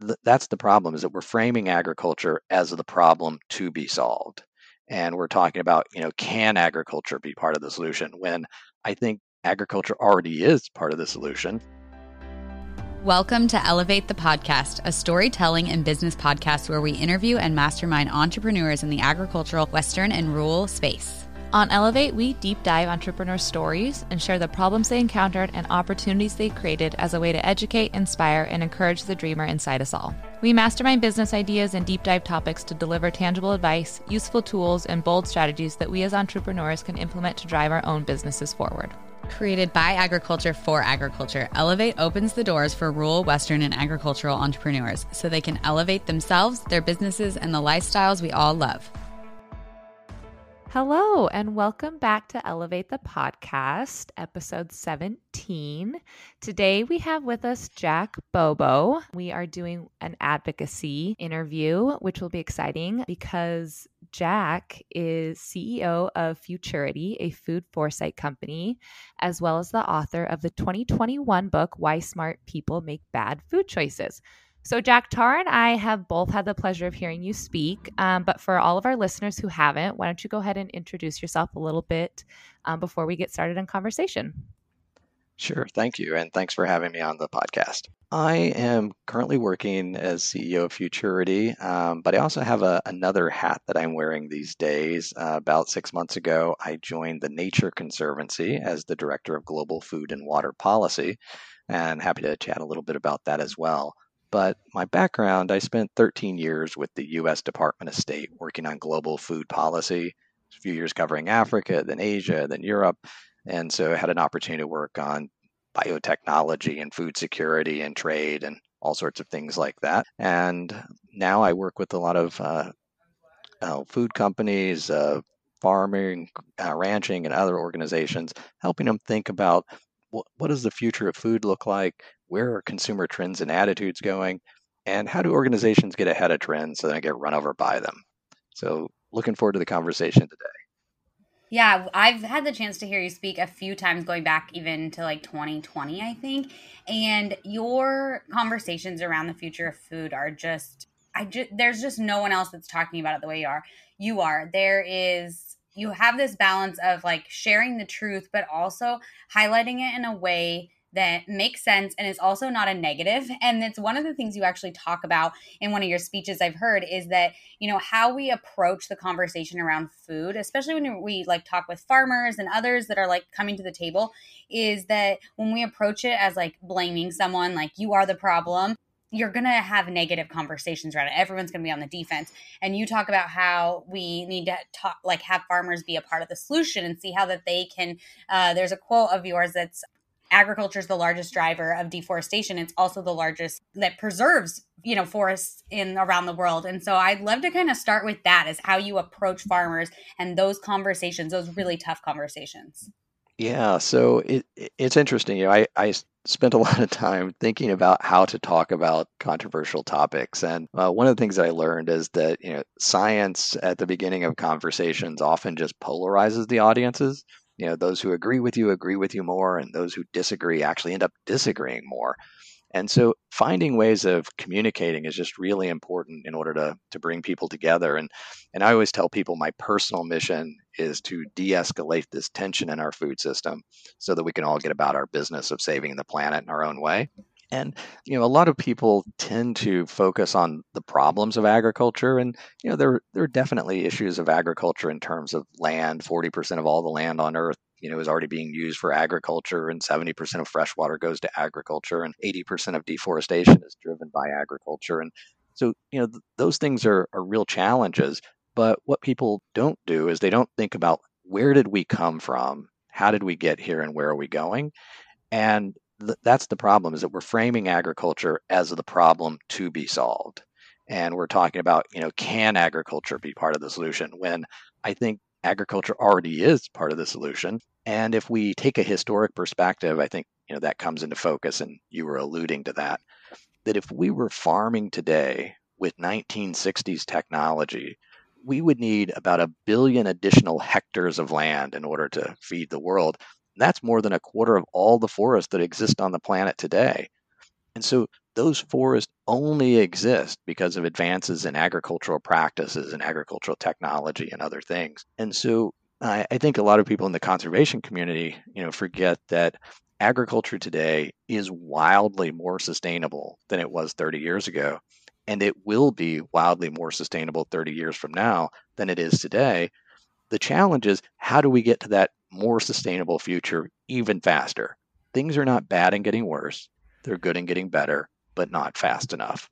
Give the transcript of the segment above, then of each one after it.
th- that's the problem is that we're framing agriculture as the problem to be solved and we're talking about you know can agriculture be part of the solution when i think agriculture already is part of the solution Welcome to Elevate the Podcast, a storytelling and business podcast where we interview and mastermind entrepreneurs in the agricultural, Western, and rural space. On Elevate, we deep dive entrepreneur stories and share the problems they encountered and opportunities they created as a way to educate, inspire, and encourage the dreamer inside us all. We mastermind business ideas and deep dive topics to deliver tangible advice, useful tools, and bold strategies that we as entrepreneurs can implement to drive our own businesses forward. Created by agriculture for agriculture, Elevate opens the doors for rural, Western, and agricultural entrepreneurs so they can elevate themselves, their businesses, and the lifestyles we all love. Hello, and welcome back to Elevate the Podcast, episode 17. Today we have with us Jack Bobo. We are doing an advocacy interview, which will be exciting because Jack is CEO of Futurity, a food foresight company, as well as the author of the 2021 book, Why Smart People Make Bad Food Choices. So, Jack Tara and I have both had the pleasure of hearing you speak. Um, but for all of our listeners who haven't, why don't you go ahead and introduce yourself a little bit um, before we get started in conversation? Sure. Thank you. And thanks for having me on the podcast. I am currently working as CEO of Futurity, um, but I also have a, another hat that I'm wearing these days. Uh, about six months ago, I joined the Nature Conservancy as the Director of Global Food and Water Policy, and happy to chat a little bit about that as well. But my background, I spent 13 years with the U.S. Department of State working on global food policy, a few years covering Africa, then Asia, then Europe. And so I had an opportunity to work on biotechnology and food security and trade and all sorts of things like that. And now I work with a lot of uh, uh, food companies, uh, farming, uh, ranching, and other organizations, helping them think about what, does the future of food look like? where are consumer trends and attitudes going, and how do organizations get ahead of trends so they don't get run over by them? So, looking forward to the conversation today. Yeah, I've had the chance to hear you speak a few times going back even to like 2020, I think. And your conversations around the future of food are just I just there's just no one else that's talking about it the way you are. You are. There is you have this balance of like sharing the truth but also highlighting it in a way that makes sense and is also not a negative. And it's one of the things you actually talk about in one of your speeches i've heard is that you know how we approach the conversation around food especially when we like talk with farmers and others that are like coming to the table is that when we approach it as like blaming someone like you are the problem you're going to have negative conversations around it. Everyone's going to be on the defense. And you talk about how we need to talk, like have farmers be a part of the solution and see how that they can. Uh, there's a quote of yours that's agriculture is the largest driver of deforestation it's also the largest that preserves you know forests in around the world and so i'd love to kind of start with that as how you approach farmers and those conversations those really tough conversations yeah so it, it's interesting you know I, spent a lot of time thinking about how to talk about controversial topics and uh, one of the things i learned is that you know science at the beginning of conversations often just polarizes the audiences. You know those who agree with you agree with you more and those who disagree actually end up disagreeing more and so finding ways of communicating is just really important in order to to bring people together and and I always tell people my personal mission is to de-escalate this tension in our food system so that we can all get about our business of saving the planet in our own way. And you know, a lot of people tend to focus on the problems of agriculture, and you know, there there are definitely issues of agriculture in terms of land. Forty percent of all the land on Earth, you know, is already being used for agriculture, and seventy percent of fresh water goes to agriculture, and eighty percent of deforestation is driven by agriculture. And so, you know, th- those things are are real challenges. But what people don't do is they don't think about where did we come from, how did we get here, and where are we going. And th- that's the problem is that we're framing agriculture as the problem to be solved and we're talking about you know can agriculture be part of the solution when i think agriculture already is part of the solution and if we take a historic perspective i think you know that comes into focus and you were alluding to that that if we were farming today with 1960s technology we would need about a billion additional hectares of land in order to feed the world that's more than a quarter of all the forests that exist on the planet today. And so those forests only exist because of advances in agricultural practices and agricultural technology and other things. And so I, I think a lot of people in the conservation community, you know, forget that agriculture today is wildly more sustainable than it was 30 years ago. And it will be wildly more sustainable 30 years from now than it is today. The challenge is how do we get to that more sustainable future even faster? Things are not bad and getting worse, they're good and getting better, but not fast enough.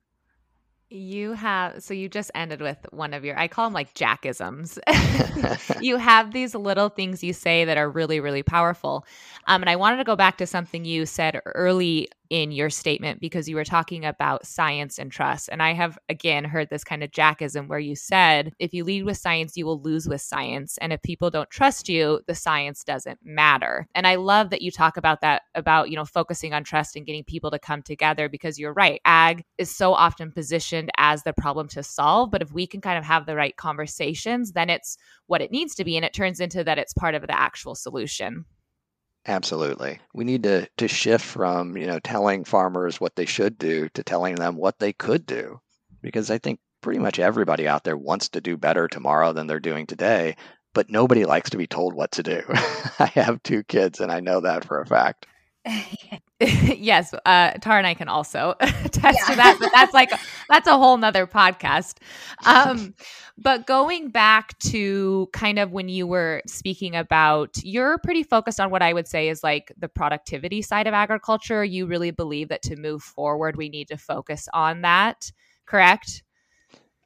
You have, so you just ended with one of your, I call them like jackisms. you have these little things you say that are really, really powerful. Um, and I wanted to go back to something you said early in your statement because you were talking about science and trust. And I have, again, heard this kind of jackism where you said, if you lead with science, you will lose with science. And if people don't trust you, the science doesn't matter. And I love that you talk about that, about, you know, focusing on trust and getting people to come together because you're right. Ag is so often positioned as the problem to solve. But if we can kind of have the right conversations, then it's what it needs to be. And it turns into that it's part of the actual solution. Absolutely. We need to, to shift from, you know, telling farmers what they should do to telling them what they could do. Because I think pretty much everybody out there wants to do better tomorrow than they're doing today, but nobody likes to be told what to do. I have two kids and I know that for a fact. yes, uh, Tara and I can also attest yeah. to that, but that's like that's a whole nother podcast. Um, but going back to kind of when you were speaking about, you're pretty focused on what I would say is like the productivity side of agriculture. You really believe that to move forward, we need to focus on that, correct?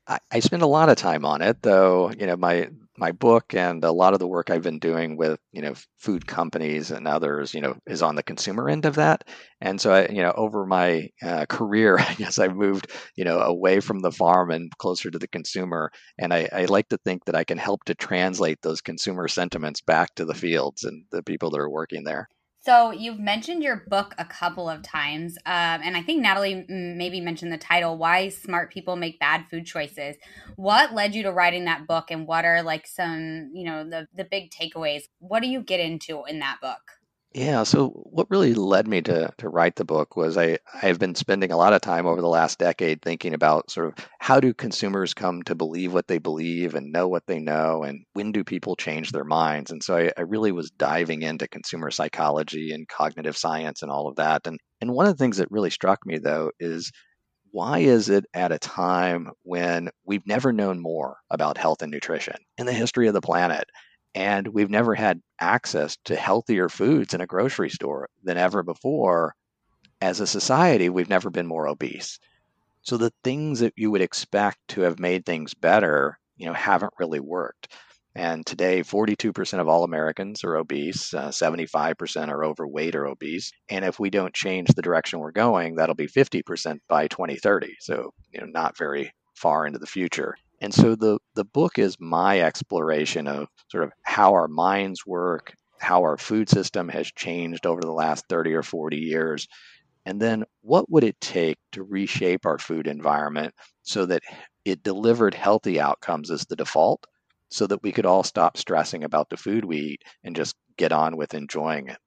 I, I spend a lot of time on it, though. You know, my my book and a lot of the work I've been doing with you know food companies and others, you know, is on the consumer end of that. And so, I, you know, over my uh, career, I guess I've moved you know away from the farm and closer to the consumer. And I, I like to think that I can help to translate those consumer sentiments back to the fields and the people that are working there. So you've mentioned your book a couple of times, um, and I think Natalie maybe mentioned the title "Why Smart People Make Bad Food Choices." What led you to writing that book, and what are like some, you know, the the big takeaways? What do you get into in that book? Yeah, so what really led me to to write the book was I I've been spending a lot of time over the last decade thinking about sort of how do consumers come to believe what they believe and know what they know and when do people change their minds? And so I, I really was diving into consumer psychology and cognitive science and all of that. And and one of the things that really struck me though is why is it at a time when we've never known more about health and nutrition in the history of the planet? And we've never had access to healthier foods in a grocery store than ever before. As a society, we've never been more obese. So the things that you would expect to have made things better, you know, haven't really worked. And today, 42% of all Americans are obese, uh, 75% are overweight or obese. And if we don't change the direction we're going, that'll be 50% by 2030. So, you know, not very far into the future. And so the, the book is my exploration of sort of how our minds work, how our food system has changed over the last 30 or 40 years. And then what would it take to reshape our food environment so that it delivered healthy outcomes as the default so that we could all stop stressing about the food we eat and just get on with enjoying it?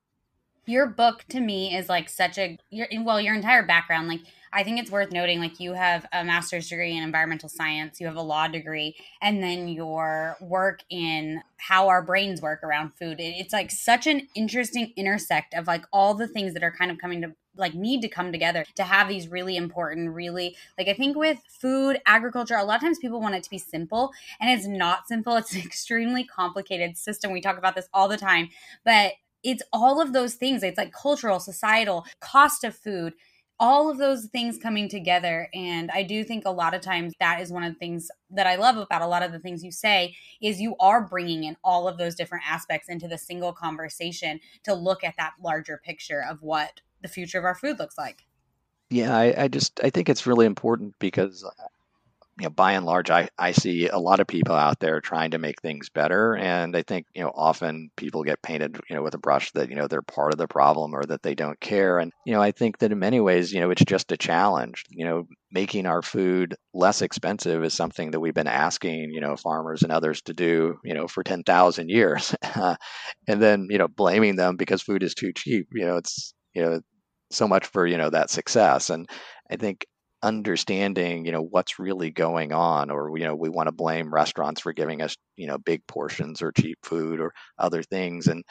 Your book to me is like such a, your, well, your entire background, like I think it's worth noting like you have a master's degree in environmental science, you have a law degree, and then your work in how our brains work around food. It's like such an interesting intersect of like all the things that are kind of coming to like need to come together to have these really important really like i think with food agriculture a lot of times people want it to be simple and it's not simple it's an extremely complicated system we talk about this all the time but it's all of those things. It's like cultural societal cost of food all of those things coming together. And i do think a lot of times that is one of the things that i love about a lot of the things you say is you are bringing in all of those different aspects into the single conversation to look at that larger picture of what the future of our food looks like. Yeah i, I just i think it's really important because you know, by and large, I, I see a lot of people out there trying to make things better. And I think, you know, often people get painted, you know, with a brush that, you know, they're part of the problem or that they don't care. And, you know, I think that in many ways, you know, it's just a challenge. You know, making our food less expensive is something that we've been asking, you know, farmers and others to do, you know, for 10,000 years. and then, you know, blaming them because food is too cheap. You know, it's, you know, so much for, you know, that success. And, I think understanding you know what's really going on or you know we want to blame restaurants for giving us you know big portions or cheap food or other things. And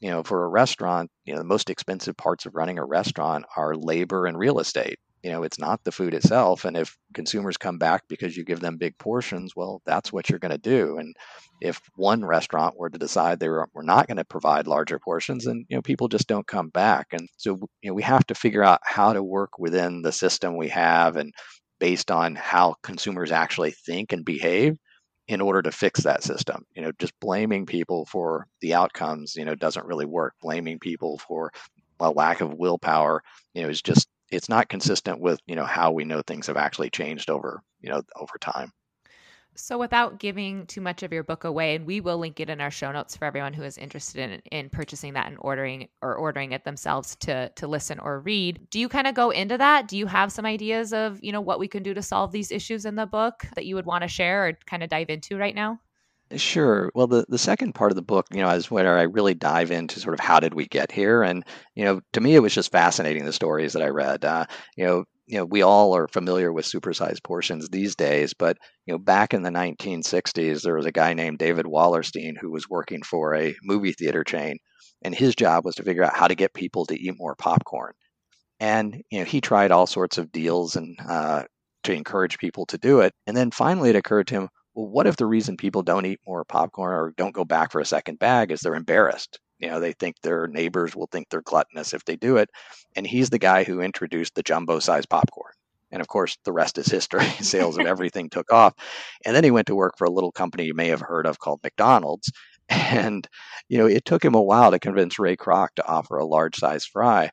you know for a restaurant you know the most expensive parts of running a restaurant are labor and real estate you know it's not the food itself and if consumers come back because you give them big portions well that's what you're going to do and if one restaurant were to decide they were, were not going to provide larger portions then you know people just don't come back and so you know we have to figure out how to work within the system we have and based on how consumers actually think and behave in order to fix that system. You know just blaming people for the outcomes you know doesn't really work. Blaming people for a lack of willpower you know is just it's not consistent with you know how we know things have actually changed over you know over time. So without giving too much of your book away and we will link it in our show notes for everyone who is interested in, in purchasing that and ordering or ordering it themselves to to listen or read do you kind of go into that? Do you have some ideas of you know what we can do to solve these issues in the book that you would want to share or kind of dive into right now Sure. Well, the, the second part of the book, you know, is where I really dive into sort of how did we get here, and you know, to me, it was just fascinating the stories that I read. Uh, you know, you know, we all are familiar with supersized portions these days, but you know, back in the 1960s, there was a guy named David Wallerstein who was working for a movie theater chain, and his job was to figure out how to get people to eat more popcorn. And you know, he tried all sorts of deals and uh, to encourage people to do it, and then finally, it occurred to him well, what if the reason people don't eat more popcorn or don't go back for a second bag is they're embarrassed? You know, they think their neighbors will think they're gluttonous if they do it. And he's the guy who introduced the jumbo size popcorn. And of course, the rest is history. Sales of everything took off. And then he went to work for a little company you may have heard of called McDonald's. And, you know, it took him a while to convince Ray Kroc to offer a large size fry.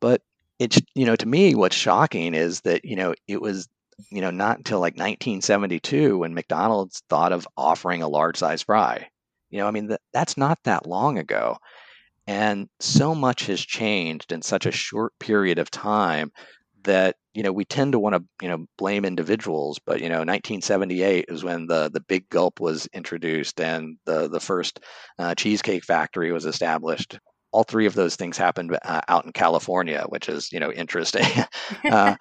But it's, you know, to me, what's shocking is that, you know, it was you know, not until like 1972 when McDonald's thought of offering a large size fry. You know, I mean, th- that's not that long ago. And so much has changed in such a short period of time that, you know, we tend to want to, you know, blame individuals. But, you know, 1978 is when the, the big gulp was introduced and the, the first uh, cheesecake factory was established all three of those things happened uh, out in California, which is you know interesting. uh,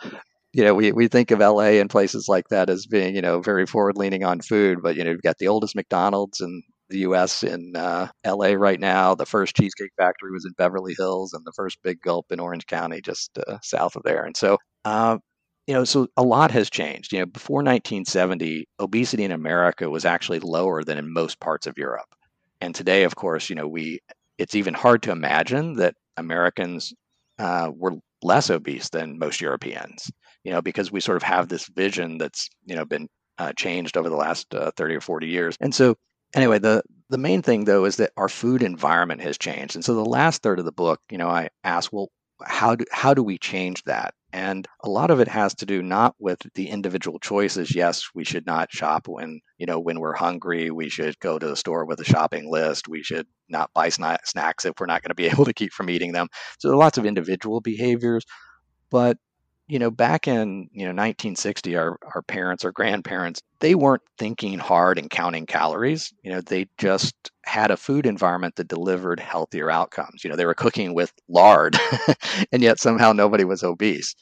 you know, we, we think of LA and places like that as being, you know, very forward leaning on food, but, you know, you've got the oldest McDonald's in the US in uh, LA right now. The first Cheesecake Factory was in Beverly Hills and the first Big Gulp in Orange County, just uh, south of there. And so, uh, you know, so a lot has changed. You know, before 1970, obesity in America was actually lower than in most parts of Europe. And today, of course, you know, we, it's even hard to imagine that Americans uh, were less obese than most Europeans you know, because we sort of have this vision that's, you know, been uh, changed over the last uh, 30 or 40 years. And so, anyway, the, the main thing, though, is that our food environment has changed. And so the last third of the book, you know, I ask, well, how do, how do we change that? And a lot of it has to do not with the individual choices. Yes, we should not shop when, you know, when we're hungry. We should go to the store with a shopping list. We should not buy sna- snacks if we're not going to be able to keep from eating them. So there are lots of individual behaviors, but you know, back in you know 1960, our our parents, our grandparents, they weren't thinking hard and counting calories. You know, they just had a food environment that delivered healthier outcomes. You know, they were cooking with lard, and yet somehow nobody was obese.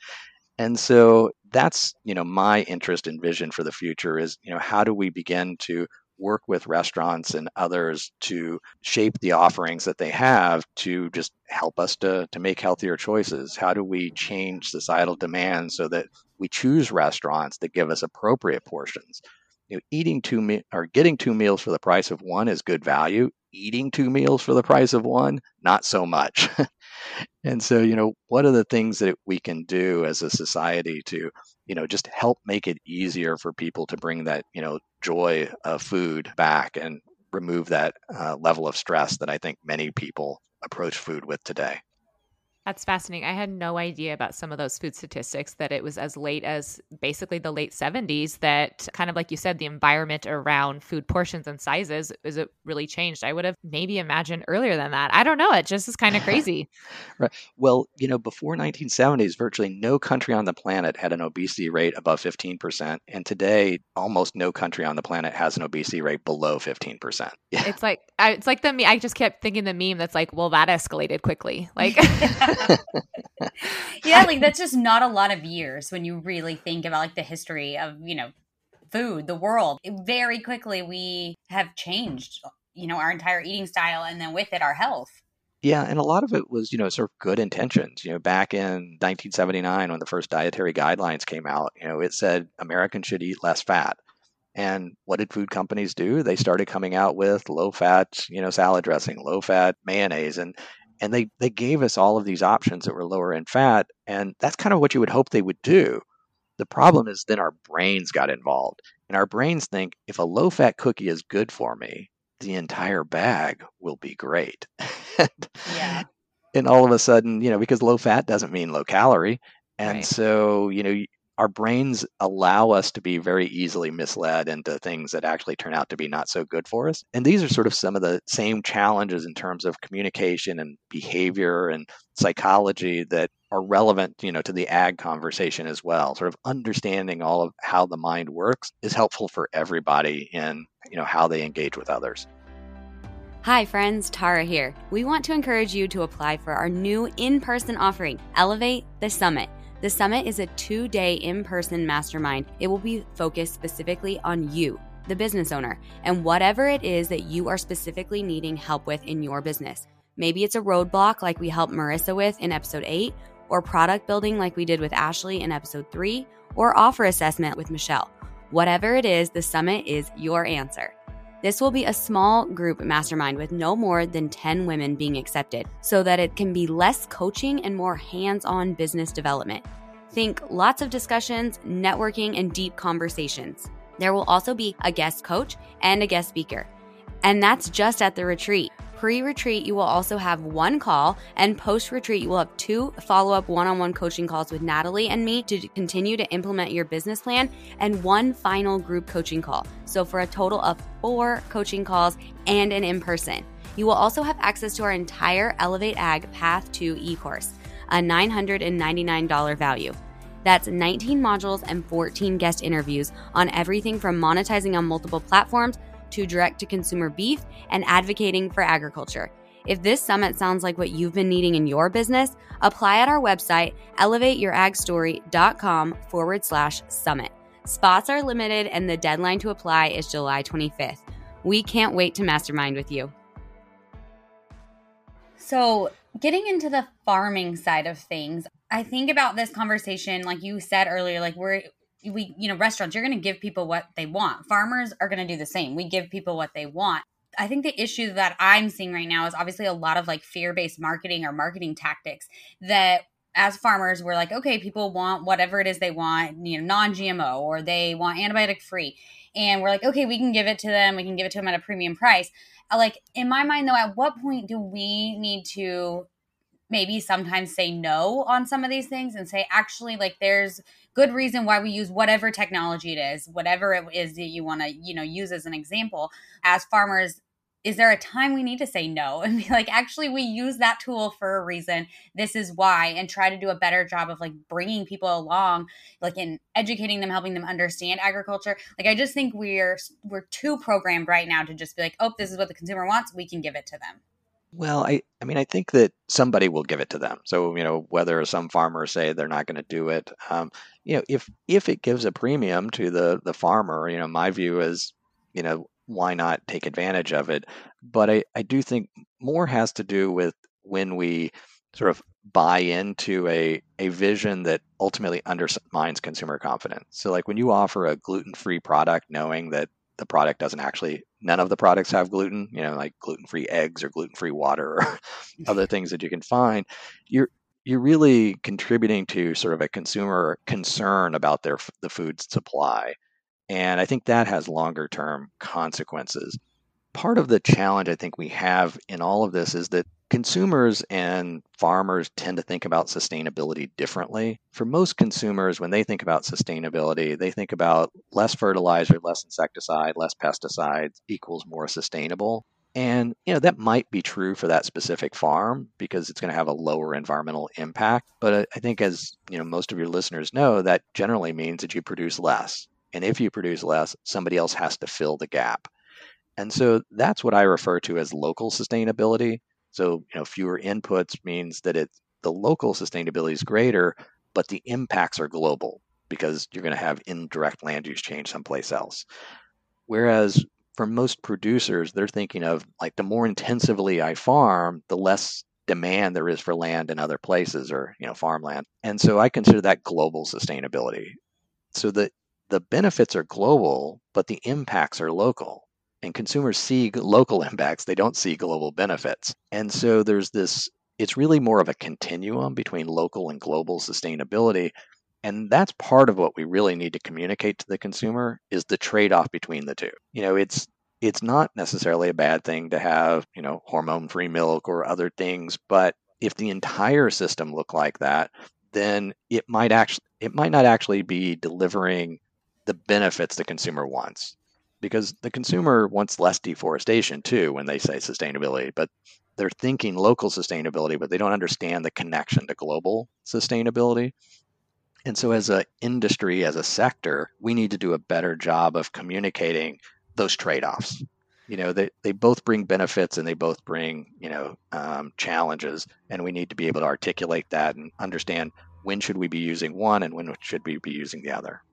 And so that's you know my interest and vision for the future is you know how do we begin to work with restaurants and others to shape the offerings that they have to just help us to, to make healthier choices? How do we change societal demands so that we choose restaurants that give us appropriate portions? You know, eating two me- or getting two meals for the price of one is good value. Eating two meals for the price of one, not so much. and so, you know, what are the things that we can do as a society to you know just help make it easier for people to bring that you know joy of food back and remove that uh, level of stress that i think many people approach food with today that's fascinating. I had no idea about some of those food statistics that it was as late as basically the late 70s that kind of like you said the environment around food portions and sizes is it really changed. I would have maybe imagined earlier than that. I don't know, it just is kind of crazy. right. Well, you know, before 1970s virtually no country on the planet had an obesity rate above 15% and today almost no country on the planet has an obesity rate below 15%. Yeah. It's like I, it's like the I just kept thinking the meme that's like, well that escalated quickly. Like yeah, like that's just not a lot of years when you really think about like the history of, you know, food, the world. Very quickly we have changed, you know, our entire eating style and then with it our health. Yeah, and a lot of it was, you know, sort of good intentions. You know, back in 1979 when the first dietary guidelines came out, you know, it said Americans should eat less fat. And what did food companies do? They started coming out with low fat, you know, salad dressing, low fat mayonnaise and and they they gave us all of these options that were lower in fat and that's kind of what you would hope they would do. The problem is then our brains got involved. And our brains think if a low fat cookie is good for me, the entire bag will be great. yeah. And all of a sudden, you know, because low fat doesn't mean low calorie. And Right. so, you know, our brains allow us to be very easily misled into things that actually turn out to be not so good for us. And these are sort of some of the same challenges in terms of communication and behavior and psychology that are relevant, you know, to the ag conversation as well. Sort of understanding all of how the mind works is helpful for everybody in, you know, how they engage with others. Hi, friends, Tara here. We want to encourage you to apply for our new in person offering, Elevate the Summit. The summit is a two day in person mastermind. It will be focused specifically on you, the business owner, and whatever it is that you are specifically needing help with in your business. Maybe it's a roadblock like we helped Marissa with in episode 8, or product building like we did with Ashley in episode 3, or offer assessment with Michelle. Whatever it is, the summit is your answer. This will be a small group mastermind with no more than 10 women being accepted so that it can be less coaching and more hands on business development. Think lots of discussions, networking, and deep conversations. There will also be a guest coach and a guest speaker. And that's just at the retreat. Pre retreat, you will also have one call, and post retreat, you will have two follow up one on one coaching calls with Natalie and me to continue to implement your business plan, and one final group coaching call. So, for a total of four coaching calls and an in person. You will also have access to our entire Elevate Ag Path to e course, a $999 value. That's 19 modules and 14 guest interviews on everything from monetizing on multiple platforms to direct to consumer beef and advocating for agriculture. If this summit sounds like what you've been needing in your business, apply at our website, elevateyouragstory.com forward slash summit. Spots are limited and the deadline to apply is July 25th. We can't wait to mastermind with you. So, getting into the farming side of things, I think about this conversation, like you said earlier, like we're, we, you know, restaurants, you're going to give people what they want. Farmers are going to do the same. We give people what they want. I think the issue that I'm seeing right now is obviously a lot of like fear based marketing or marketing tactics that as farmers we're like okay people want whatever it is they want you know non-gmo or they want antibiotic free and we're like okay we can give it to them we can give it to them at a premium price like in my mind though at what point do we need to maybe sometimes say no on some of these things and say actually like there's good reason why we use whatever technology it is whatever it is that you want to you know use as an example. As farmers is there a time we need to say no and be like actually we use that tool for a reason. This is why and try to do a better job of like bringing people along like in educating them helping them understand agriculture? Like i just think we're we're too programmed right now to just be like oh this is what the consumer wants. We can give it to them Well, I, I mean, I think that somebody will give it to them. So, you know, whether some farmers say they're not going to do it, um, you know, if if it gives a premium to the the farmer, you know, my view is, you know, why not take advantage of it? But I, I do think more has to do with when we sort of buy into a, a vision that ultimately undermines consumer confidence. So like when you offer a gluten-free product knowing that the product doesn't actually none of the products have gluten, you know, like gluten-free eggs or gluten-free water or other things that you can find, you're you're really contributing to sort of a consumer concern about their the food supply. And I think that has longer term consequences. Part of the challenge I think we have in all of this is that consumers and farmers tend to think about sustainability differently. For most consumers, when they think about sustainability, they think about less fertilizer, less insecticide, less pesticides equals more sustainable. And you know that might be true for that specific farm because it's going to have a lower environmental impact. But I think, as you know, most of your listeners know, that generally means that you produce less. And if you produce less, somebody else has to fill the gap. And so that's what I refer to as local sustainability. So, you know, fewer inputs means that it's the local sustainability is greater, but the impacts are global because you're going to have indirect land use change someplace else. Whereas for most producers, they're thinking of like the more intensively I farm, the less demand there is for land in other places or you know farmland. And so I consider that global sustainability. So the the benefits are global, but the impacts are local. And consumers see local impacts, they don't see global benefits. And so there's this it's really more of a continuum between local and global sustainability. And that's part of what we really need to communicate to the consumer is the trade-off between the two. You know it's it's not necessarily a bad thing to have you know hormone free milk or other things but if the entire system looked like that then it might actually it might not actually be delivering the benefits the consumer wants because the consumer wants less deforestation too when they say sustainability but they're thinking local sustainability, but they don't understand the connection to global sustainability. And so, as an industry, as a sector, we need to do a better job of communicating those trade offs. You know, they, they both bring benefits and they both bring, you know, um, challenges. And we need to be able to articulate that and understand when should we be using one and when should we be using the other.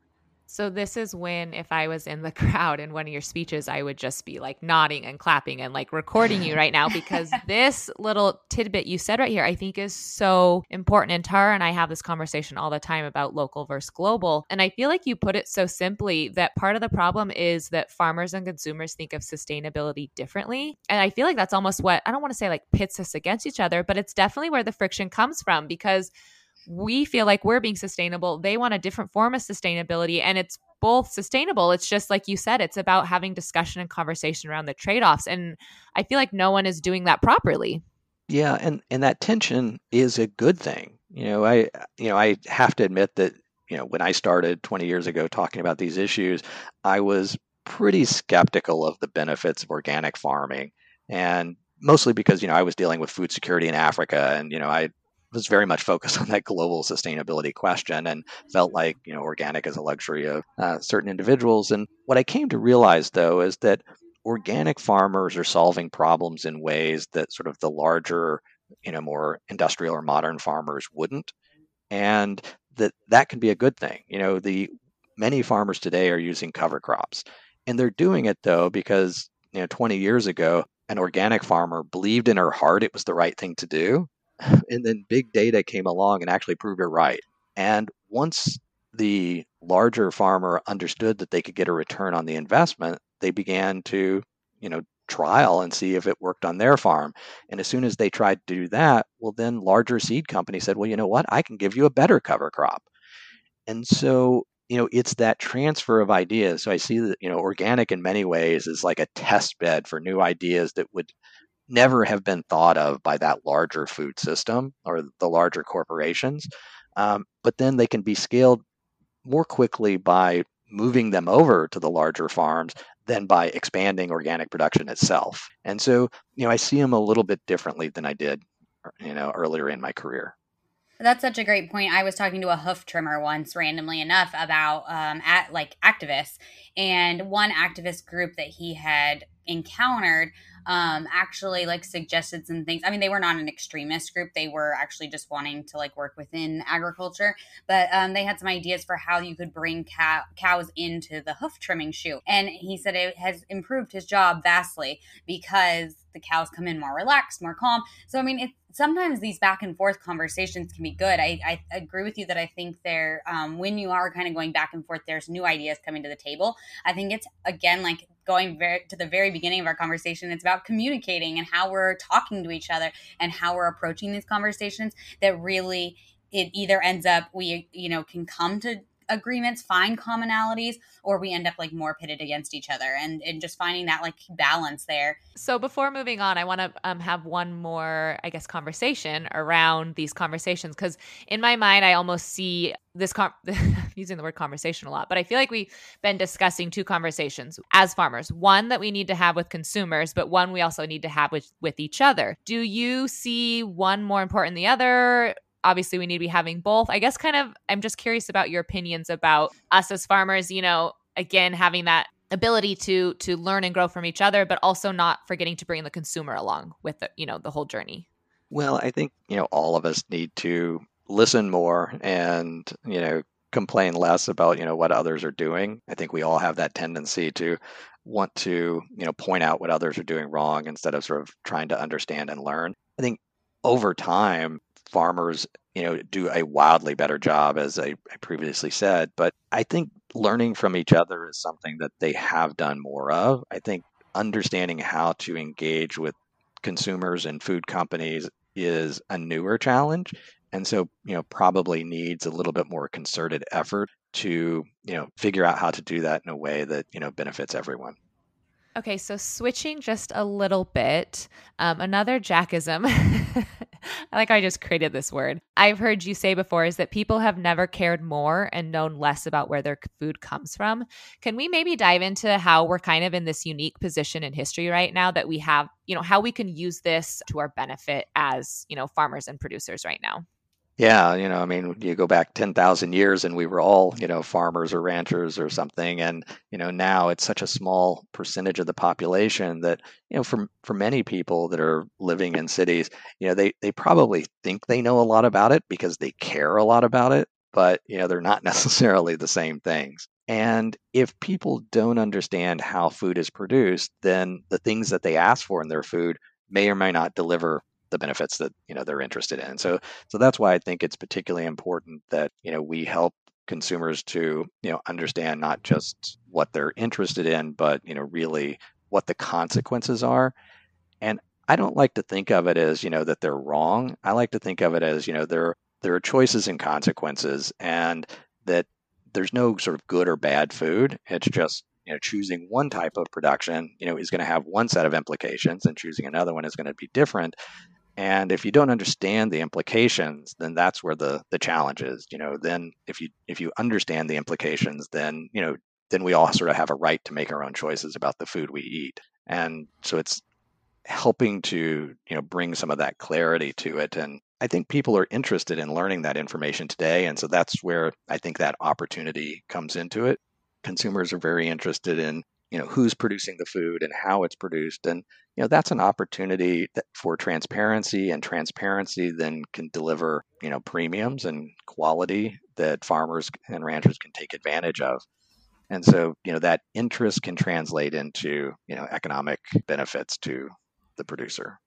So this is when if I was in the crowd in one of your speeches, I would just be like nodding and clapping and like recording you right now because this little tidbit you said right here, I think is so important. And Tara and I have this conversation all the time about local versus global. And I feel like you put it so simply that part of the problem is that farmers and consumers think of sustainability differently. And I feel like that's almost what I don't want to say like pits us against each other, but it's definitely where the friction comes from because we feel like we're being sustainable. They want a different form of sustainability, and it's both sustainable. It's just like you said, it's about having discussion and conversation around the trade offs. And I feel like no one is doing that properly. Yeah, and and that tension is a good thing. You know, I you know I have to admit that you know when I started 20 years ago talking about these issues, I was pretty skeptical of the benefits of organic farming, and mostly because you know I was dealing with food security in Africa, and you know I was very much focused on that global sustainability question and felt like you know organic is a luxury of uh, certain individuals. And what i came to realize though is that organic farmers are solving problems in ways that sort of the larger you know more industrial or modern farmers wouldn't. And that that can be a good thing. You know the many farmers today are using cover crops. And they're doing it though because you know 20 years ago an organic farmer believed in her heart it was the right thing to do and then big data came along and actually proved it right. And once the larger farmer understood that they could get a return on the investment, they began to, you know, trial and see if it worked on their farm. And as soon as they tried to do that, well, then larger seed companies said, well, you know what? I can give you a better cover crop. And so, you know, it's that transfer of ideas. So I see that, you know, organic in many ways is like a test bed for new ideas that would never have been thought of by that larger food system or the larger corporations. Um, but then they can be scaled more quickly by moving them over to the larger farms than by expanding organic production itself. And so, you know, I see them a little bit differently than I did, you know, earlier in my career. That's such a great point. I was talking to a hoof trimmer once, randomly enough, about um, at like activists, and one activist group that he had encountered um, actually like suggested some things. I mean, they were not an extremist group; they were actually just wanting to like work within agriculture. But um, they had some ideas for how you could bring cow- cows into the hoof trimming chute, and he said it has improved his job vastly because the cows come in more relaxed, more calm. So I mean, it, sometimes these back and forth conversations can be good. I, I agree with you that I think there, um, when you are kind of going back and forth, there's new ideas coming to the table. I think it's again like going very, to the very beginning of our conversation, it's about communicating and how we're talking to each other and how we're approaching these conversations that really it either ends up we you know can come to agreements, find commonalities, or we end up like more pitted against each other and, and just finding that like balance there. So before moving on, I want to um, have one more, I guess, conversation around these conversations because in my mind, I almost see this com- using the word conversation a lot, but I feel like we've been discussing two conversations as farmers. One that we need to have with consumers, but one we also need to have with with each other. Do you see one more important than the other? Obviously we need to be having both. I guess kind of I'm just curious about your opinions about us as farmers, you know, again having that ability to to learn and grow from each other but also not forgetting to bring the consumer along with the, you know, the whole journey. Well, I think, you know, all of us need to listen more and, you know, complain less about, you know, what others are doing. I think we all have that tendency to want to, you know, point out what others are doing wrong instead of sort of trying to understand and learn. I think over time, farmers, you know, do a wildly better job, as I, I previously said. But I think learning from each other is something that they have done more of. I think understanding how to engage with consumers and food companies is a newer challenge and so you know probably needs a little bit more concerted effort to you know figure out how to do that in a way that you know benefits everyone Okay, so switching just a little bit, um, another Jackism. I like I just created this word. I've heard you say before is that people have never cared more and known less about where their food comes from. Can we maybe dive into how we're kind of in this unique position in history right now that we have, you know, how we can use this to our benefit as, you know, farmers and producers right now? Yeah, you know, I mean, you go back 10,000 years and we were all, you know, farmers or ranchers or something. And, you know, now it's such a small percentage of the population that, you know, for, for many people that are living in cities, you know, they, they probably think they know a lot about it because they care a lot about it, but, you know, they're not necessarily the same things. And if people don't understand how food is produced, then the things that they ask for in their food may or may not deliver the benefits that you know they're interested in. So so that's why I think it's particularly important that you know we help consumers to you know understand not just what they're interested in, but you know really what the consequences are. And I don't like to think of it as you know that they're wrong. I like to think of it as you know there there are choices and consequences, and that there's no sort of good or bad food. It's just you know choosing one type of production you know is going to have one set of implications and choosing another one is going to be different and if you don't understand the implications then that's where the the challenge is you know then if you if you understand the implications then you know then we all sort of have a right to make our own choices about the food we eat. And so it's helping to you know bring some of that clarity to it. And i think people are interested in learning that information today. And so that's where i think that opportunity comes into it. Consumers are very interested in you know who's producing the food and how it's produced and you know that's an opportunity that, for transparency and transparency then can deliver you know premiums and quality that farmers and ranchers can take advantage of. And so you know that interest can translate into you know economic benefits to the producer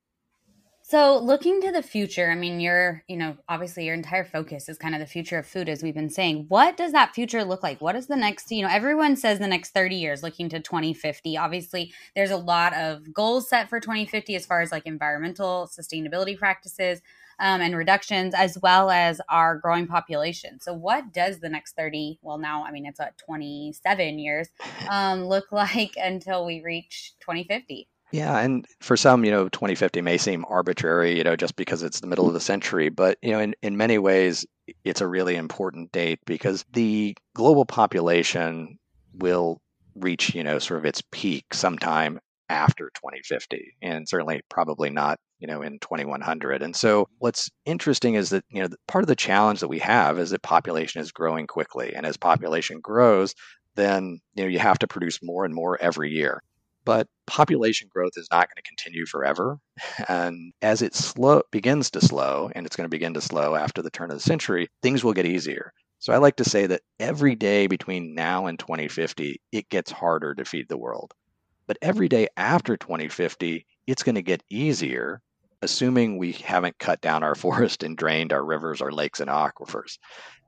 so, looking to the future, I mean, your, you know, obviously your entire focus is kind of the future of food, as we've been saying. What does that future look like? What is the next, you know, everyone says the next 30 years, looking to 2050. Obviously, there's a lot of goals set for 2050 as far as like environmental sustainability practices um, and reductions, as well as our growing population. So, what does the next 30, well, now, I mean, it's at 27 years, um, look like until we reach 2050? Yeah, and for some, you know, 2050 may seem arbitrary, you know, just because it's the middle of the century, but you know, in, in many ways, it's a really important date because the global population will reach, you know, sort of its peak sometime after 2050, and certainly probably not, you know, in 2100. And so, what's interesting is that you know, part of the challenge that we have is that population is growing quickly, and as population grows, then you know you have to produce more and more every year but population growth is not going to continue forever. And as it slow begins to slow, and it's going to begin to slow after the turn of the century, things will get easier. So I like to say that every day between now and 2050, it gets harder to feed the world. But every day after 2050, it's going to get easier, assuming we haven't cut down our forest and drained our rivers, our lakes, and aquifers.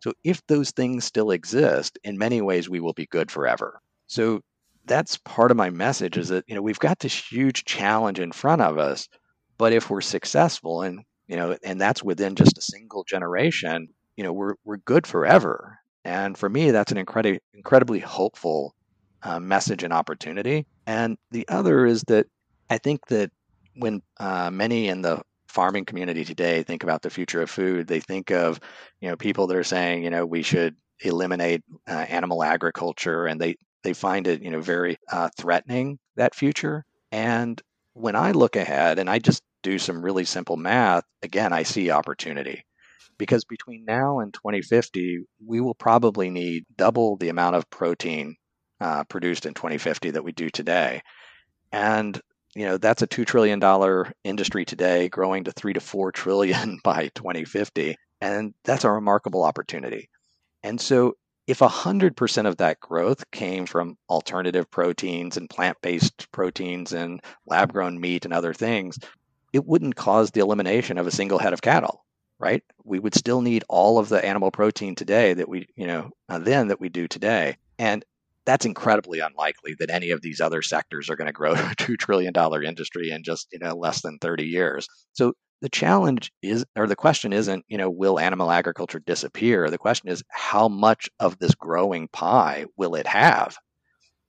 So if those things still exist, in many ways, we will be good forever. So that's part of my message is that you know we've got this huge challenge in front of us but if we're successful and you know and that's within just a single generation you know we're we're good forever. And for me that's an incredibly incredibly hopeful uh, message and opportunity. And the other is that i think that when uh, many in the farming community today think about the future of food they think of you know people that are saying you know we should eliminate uh, animal agriculture and they they find it, you know, very uh, threatening that future. And when I look ahead and I just do some really simple math, again, I see opportunity because between now and 2050, we will probably need double the amount of protein uh, produced in 2050 that we do today. And you know, that's a $2 trillion industry today, growing to 3 to 4 trillion by 2050. And that's a remarkable opportunity. And so if 100% of that growth came from alternative proteins and plant based proteins and lab grown meat and other things, it wouldn't cause the elimination of a single head of cattle, right? We would still need all of the animal protein today that we, you know, uh, then that we do today. And that's incredibly unlikely that any of these other sectors are going to grow to a $2 trillion industry in just, you know, less than 30 years. So the challenge is or the question isn't you know will animal agriculture disappear? The question is how much of this growing pie will it have?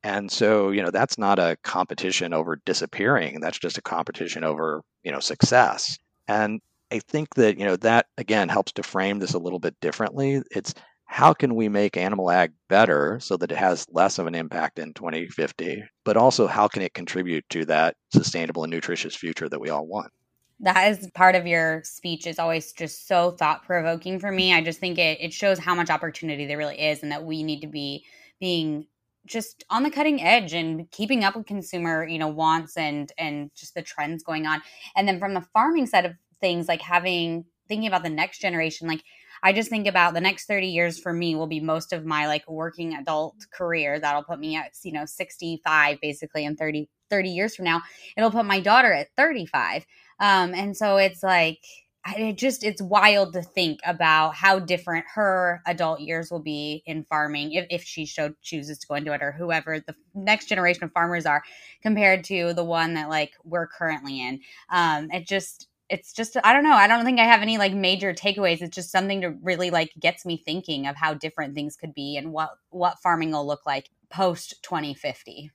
And so you know that's not a competition over disappearing that's just a competition over you know success. And i think that you know that again helps to frame this a little bit differently. It's how can we make animal ag better so that it has less of an impact in 2050 but also how can it contribute to that sustainable and nutritious future that we all want that is part of your speech is always just so thought provoking for me. I just think it, it shows how much opportunity there really is and that we need to be being just on the cutting edge and keeping up with consumer, you know, wants and and just the trends going on. And then from the farming side of things, like having thinking about the next generation, like I just think about the next 30 years for me will be most of my like working adult career. That'll put me at, you know, 65 basically in 30, 30 years from now. It'll put my daughter at 35. Um, and so it's like, it just it's wild to think about how different her adult years will be in farming if, if she showed, chooses to go into it or whoever the next generation of farmers are compared to the one that like we're currently in. Um it just it's just i don't know. I don't think i have any like major takeaways. It's just something to really like gets me thinking of how different things could be and what what farming will look like post 2050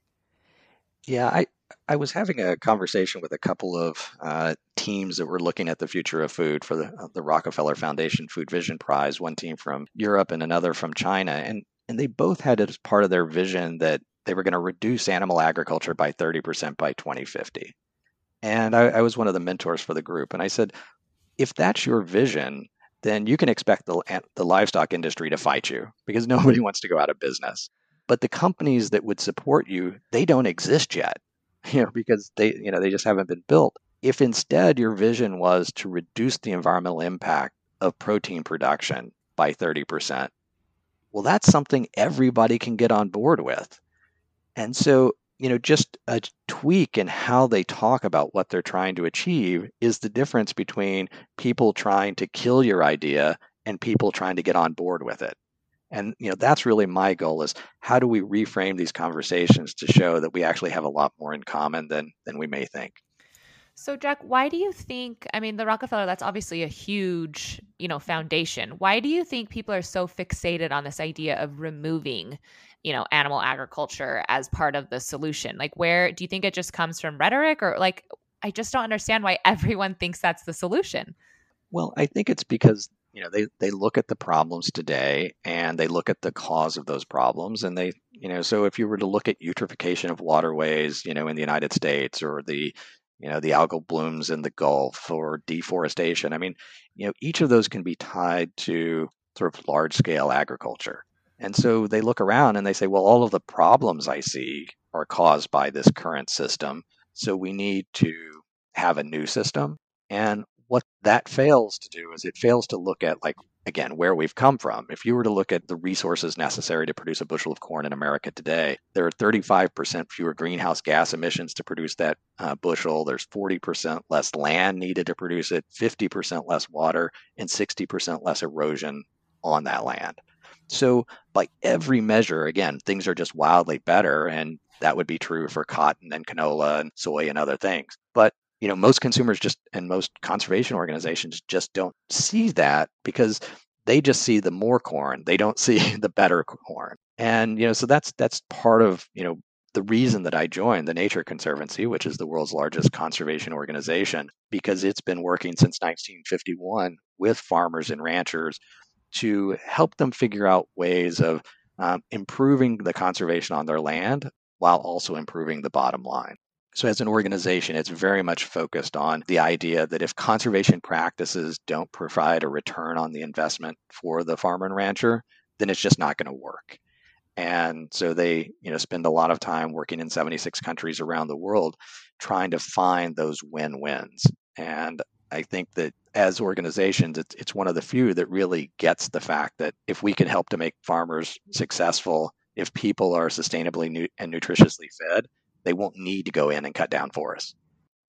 yeah i I was having a conversation with a couple of uh, teams that were looking at the future of food for the, uh, the Rockefeller Foundation Food Vision Prize. One team from Europe and another from China, and and they both had as part of their vision that they were going to reduce animal agriculture by 30% by 2050. And I, I was one of the mentors for the group, and I said, if that's your vision, then you can expect the, the livestock industry to fight you because nobody wants to go out of business. But the companies that would support you, they don't exist yet. you know, because they, you know, they just haven't been built. If instead your vision was to reduce the environmental impact of protein production by 30%, well, that's something everybody can get on board with. And so, you know, just a tweak in how they talk about what they're trying to achieve is the difference between people trying to kill your idea and people trying to get on board with it and you know that's really my goal is how do we reframe these conversations to show that we actually have a lot more in common than than we may think? So jack why do you think i mean the rockefeller that's obviously a huge you know foundation. Why do you think people are so fixated on this idea of removing you know animal agriculture as part of the solution? Like where do you think it just comes from rhetoric or like i just don't understand why everyone thinks that's the solution. Well i think it's because you know they they look at the problems today and they look at the cause of those problems and they you know so if you were to look at eutrophication of waterways you know in the united states or the you know the algal blooms in the gulf or deforestation i mean you know each of those can be tied to sort of large scale agriculture. And so they look around and they say well all of the problems i see are caused by this current system. So we need to have a new system. And what that fails to do is it fails to look at like again where we've come from. If you were to look at the resources necessary to produce a bushel of corn in america today there are 35% fewer greenhouse gas emissions to produce that uh, bushel. There's 40% less land needed to produce it 50% less water and 60% less erosion on that land. So by every measure again things are just wildly better and that would be true for cotton and canola and soy and other things. But you know most consumers just and most conservation organizations just don't see that because they just see the more corn they don't see the better corn and you know so that's that's part of you know the reason that I joined the Nature Conservancy, which is the world's largest conservation organization, because it's been working since 1951 with farmers and ranchers to help them figure out ways of um, improving the conservation on their land while also improving the bottom line. So, as an organization, it's very much focused on the idea that if conservation practices don't provide a return on the investment for the farmer and rancher, then it's just not going to work. And so they, you know, spend a lot of time working in 76 countries around the world trying to find those win-wins. And I think that as organizations, it's, it's one of the few that really gets the fact that if we can help to make farmers successful, if people are sustainably nu- and nutritiously fed, they won't need to go in and cut down forests.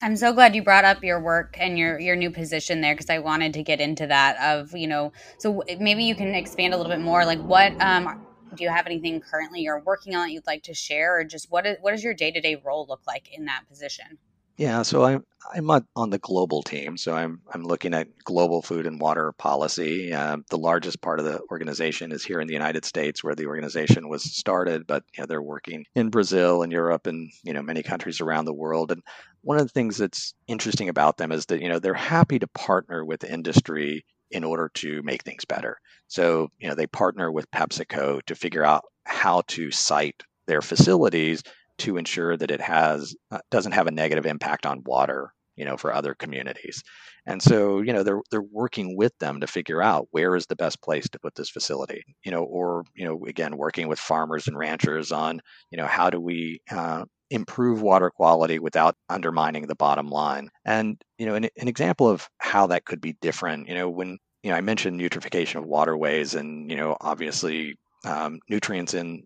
I'm so glad you brought up your work and your your new position there because I wanted to get into that of you know so maybe you can expand a little bit more like what um do you have anything currently you're working on that you'd like to share or just what is, what does your day-to-day role look like in that position yeah, so I'm I'm on the global team, so I'm I'm looking at global food and water policy. Uh, the largest part of the organization is here in the United States, where the organization was started, but you know, they're working in Brazil and Europe and you know many countries around the world. And one of the things that's interesting about them is that you know they're happy to partner with industry in order to make things better. So you know they partner with PepsiCo to figure out how to site their facilities to ensure that it has uh, doesn't have a negative impact on water you know for other communities. And so you know they're they're working with them to figure out where is the best place to put this facility you know or you know again working with farmers and ranchers on you know how do we uh, improve water quality without undermining the bottom line. And you know an, an example of how that could be different you know when you know i mentioned eutrophication of waterways and you know obviously um, nutrients in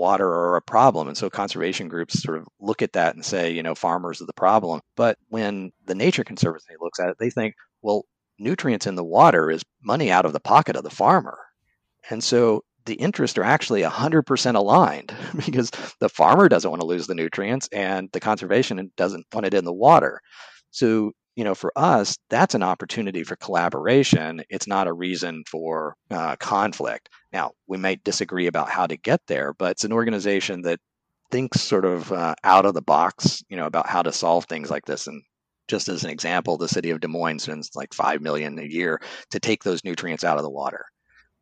water are a problem. And so conservation groups sort of look at that and say, you know, farmers are the problem. But when the Nature Conservancy looks at it, they think, well, nutrients in the water is money out of the pocket of the farmer. And so the interests are actually 100% aligned because the farmer doesn't want to lose the nutrients and the conservation doesn't want it in the water. So you know, for us, that's an opportunity for collaboration. It's not a reason for uh, conflict. Now, we might disagree about how to get there, but it's an organization that thinks sort of uh, out of the box, you know, about how to solve things like this. And just as an example, the city of Des Moines spends like five million a year to take those nutrients out of the water.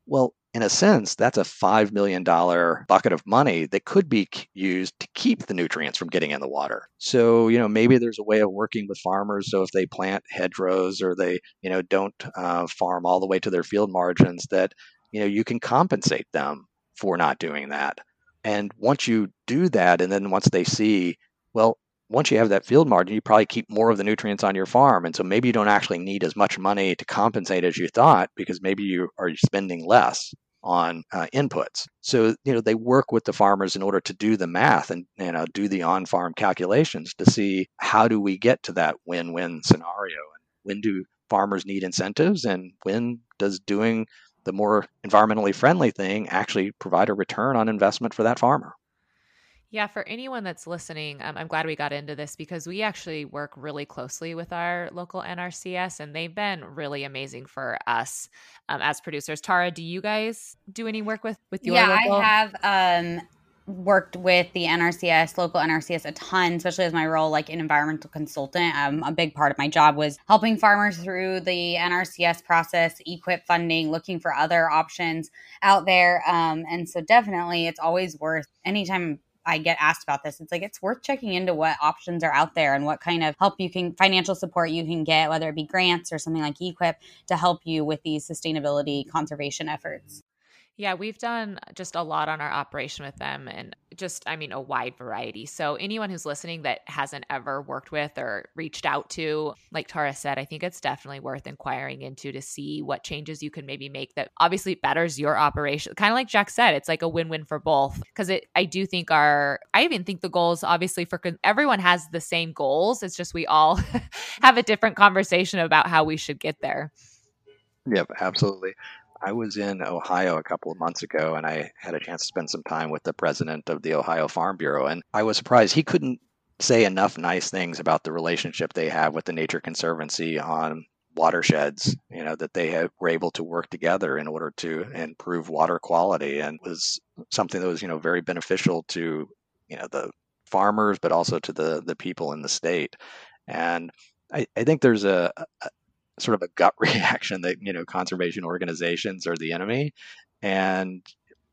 Well, in a sense, that's a $5 million bucket of money that could be used to keep the nutrients from getting in the water. So, you know, maybe there's a way of working with farmers. So if they plant hedgerows or they, you know, don't uh, farm all the way to their field margins, that, you know, you can compensate them for not doing that. And once you do that, and then once they see, well, once you have that field margin, you probably keep more of the nutrients on your farm. And so maybe you don't actually need as much money to compensate as you thought because maybe you are spending less on uh, inputs. So, you know, they work with the farmers in order to do the math and, you know, do the on farm calculations to see how do we get to that win win scenario and when do farmers need incentives and when does doing the more environmentally friendly thing actually provide a return on investment for that farmer. Yeah, for anyone that's listening, um, I'm glad we got into this because we actually work really closely with our local NRCS and they've been really amazing for us um, as producers. Tara, do you guys do any work with with your Yeah, local? I have um, worked with the NRCS, local NRCS a ton, especially as my role like an environmental consultant. Um, a big part of my job was helping farmers through the NRCS process, EQIP funding, looking for other options out there. Um, and so definitely it's always worth anytime I get asked about this, it's like it's worth checking into what options are out there and what kind of help you can financial support you can get, whether it be grants or something like EQIP to help you with these sustainability conservation efforts. Yeah, we've done just a lot on our operation with them and just, I mean, a wide variety. So, anyone who's listening that hasn't ever worked with or reached out to, like Tara said, I think it's definitely worth inquiring into to see what changes you can maybe make that obviously betters your operation. Kind of like Jack said, it's like a win win for both. Because it, I do think our, I even think the goals, obviously, for everyone has the same goals. It's just we all have a different conversation about how we should get there. Yep, absolutely. I was in Ohio a couple of months ago and I had a chance to spend some time with the president of the Ohio Farm Bureau. And I was surprised he couldn't say enough nice things about the relationship they have with the Nature Conservancy on watersheds, you know, that they have, were able to work together in order to improve water quality and was something that was, you know, very beneficial to, you know, the farmers, but also to the, the people in the state. And I, I think there's a, a sort of a gut reaction that you know conservation organizations are the enemy. And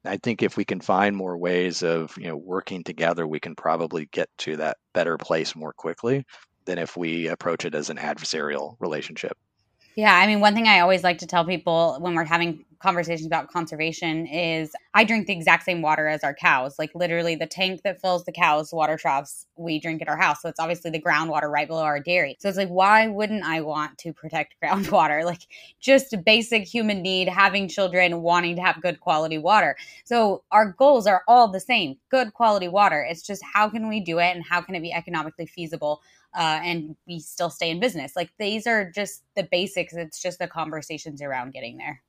i think if we can find more ways of you know working together we can probably get to that better place more quickly than if we approach it as an adversarial relationship. Yeah, I mean, one thing I always like to tell people when we're having conversations about conservation is I drink the exact same water as our cows. Like literally the tank that fills the cows' water troughs, we drink at our house. So it's obviously the groundwater right below our dairy. So it's like, why wouldn't I want to protect groundwater? Like just a basic human need, having children, wanting to have good quality water. So our goals are all the same good quality water. It's just how can we do it and how can it be economically feasible uh, and we still stay in business. Like these are just the basics. It's just the conversations around getting there.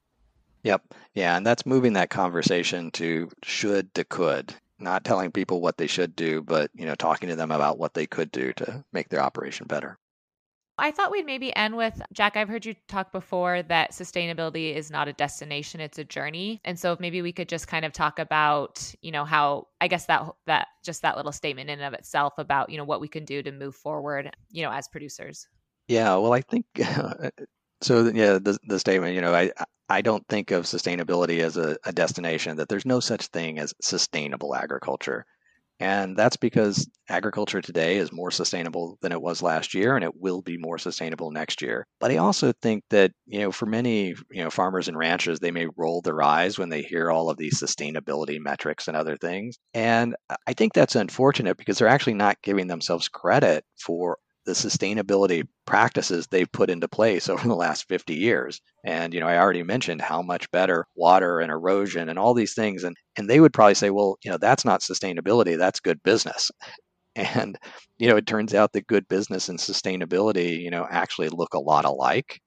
Yep. Yeah. And that's moving that conversation to should to could, not telling people what they should do, but, you know, talking to them about what they could do to make their operation better. I thought we'd maybe end with Jack. I've heard you talk before that sustainability is not a destination, it's a journey. And so maybe we could just kind of talk about, you know, how I guess that that just that little statement in and of itself about, you know, what we can do to move forward, you know, as producers. Yeah, well, I think so. Yeah, the the statement, you know, I I don't think of sustainability as a, a destination. That there's no such thing as sustainable agriculture. And that's because agriculture today is more sustainable than it was last year, and it will be more sustainable next year. But I also think that, you know, for many, you know, farmers and ranchers, they may roll their eyes when they hear all of these sustainability metrics and other things. And I think that's unfortunate because they're actually not giving themselves credit for the sustainability practices they've put into place over the last 50 years. And, you know, I already mentioned how much better water and erosion and all these things. And, and they would probably say, well, you know, that's not sustainability, that's good business. And, you know, it turns out that good business and sustainability, you know, actually look a lot alike.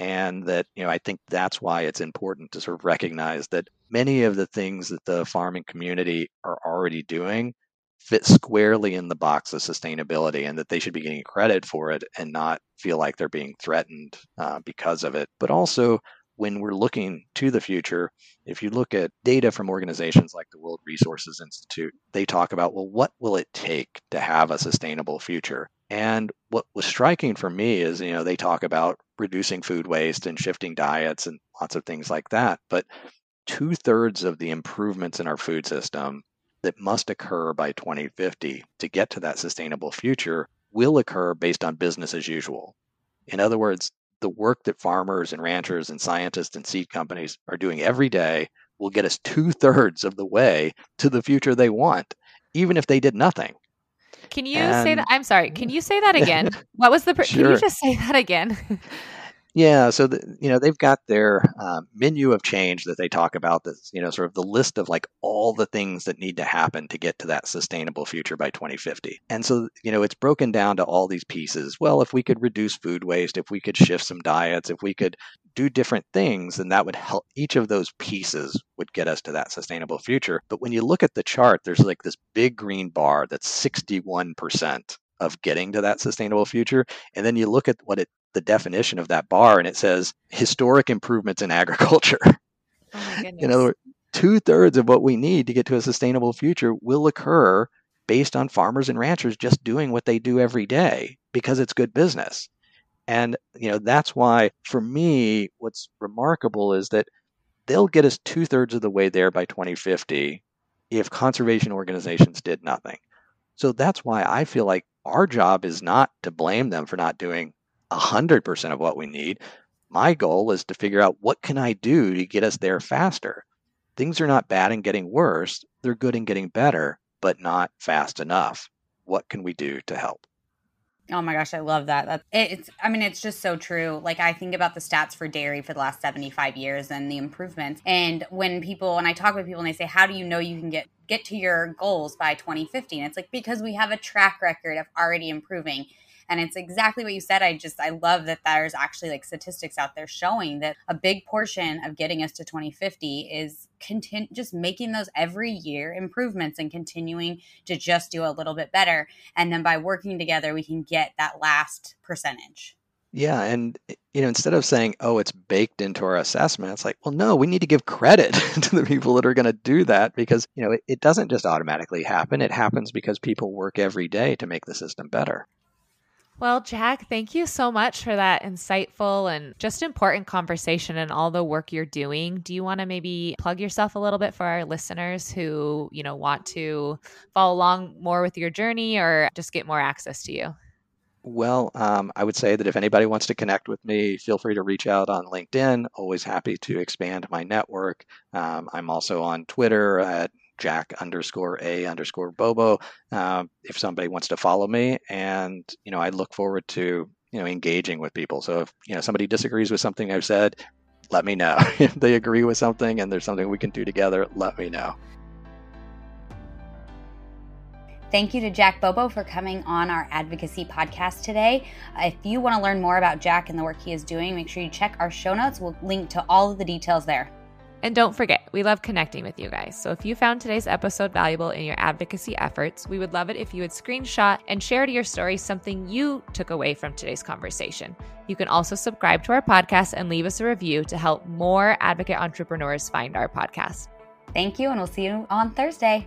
And that, you know, I think that's why it's important to sort of recognize that many of the things that the farming community are already doing fit squarely in the box of sustainability and that they should be getting credit for it and not feel like they're being threatened uh, because of it. But also, when we're looking to the future, if you look at data from organizations like the World Resources Institute, they talk about, well, what will it take to have a sustainable future? And what was striking for me is, you know, they talk about reducing food waste and shifting diets and lots of things like that. But two thirds of the improvements in our food system that must occur by 2050 to get to that sustainable future will occur based on business as usual. In other words, the work that farmers and ranchers and scientists and seed companies are doing every day will get us two thirds of the way to the future they want, even if they did nothing. Can you and, say that? I'm sorry. Can you say that again? What was the? Pr- sure. Can you just say that again? Yeah, so the, you know they've got their uh, menu of change that they talk about. That's you know sort of the list of like all the things that need to happen to get to that sustainable future by 2050. And so you know it's broken down to all these pieces. Well, if we could reduce food waste, if we could shift some diets, if we could do different things, then that would help. Each of those pieces would get us to that sustainable future. But when you look at the chart, there's like this big green bar that's 61 percent of getting to that sustainable future. And then you look at what it the definition of that bar and it says historic improvements in agriculture. Oh in other words, two thirds of what we need to get to a sustainable future will occur based on farmers and ranchers just doing what they do every day because it's good business. And you know that's why for me, what's remarkable is that they'll get us two thirds of the way there by 2050 if conservation organizations did nothing. So that's why I feel like our job is not to blame them for not doing 100% of what we need. My goal is to figure out what can I do to get us there faster. Things are not bad and getting worse, they're good and getting better, but not fast enough. What can we do to help? Oh my gosh, I love that. That's it's I mean it's just so true. Like I think about the stats for dairy for the last 75 years and the improvements. And when people and I talk with people and they say how do you know you can get get to your goals by 2050? And it's like because we have a track record of already improving and it's exactly what you said. I just, I love that there's actually like statistics out there showing that a big portion of getting us to 2050 is continue just making those every year improvements and continuing to just do a little bit better. And then by working together, we can get that last percentage. Yeah, and eh, you know, instead of saying, "Oh, it's baked into our assessment," it's like, "Well, no, we need to give credit to the people that are going to do that because you know it, it doesn't just automatically happen. It happens because people work every day to make the system better." Well, Jack, thank you so much for that insightful and just important conversation and all the work you're doing. Do you want to maybe plug yourself a little bit for our listeners who, you know, want to follow along more with your journey or just get more access to you? Well, um, I would say that if anybody wants to connect with me, feel free to reach out on LinkedIn. Always happy to expand my network. Um, I'm also on Twitter at Jack underscore A underscore Bobo. Um, if somebody wants to follow me, and you know, I look forward to you know engaging with people. So if you know somebody disagrees with something I've said, let me know. if they agree with something and there's something we can do together, let me know. Thank you to Jack Bobo for coming on our advocacy podcast today. If you want to learn more about Jack and the work he is doing, make sure you check our show notes. We'll link to all of the details there. And don't forget, we love connecting with you guys. So if you found today's episode valuable in your advocacy efforts, we would love it if you would screenshot and share to your story something you took away from today's conversation. You can also subscribe to our podcast and leave us a review to help more advocate entrepreneurs find our podcast. Thank you, and we'll see you on Thursday.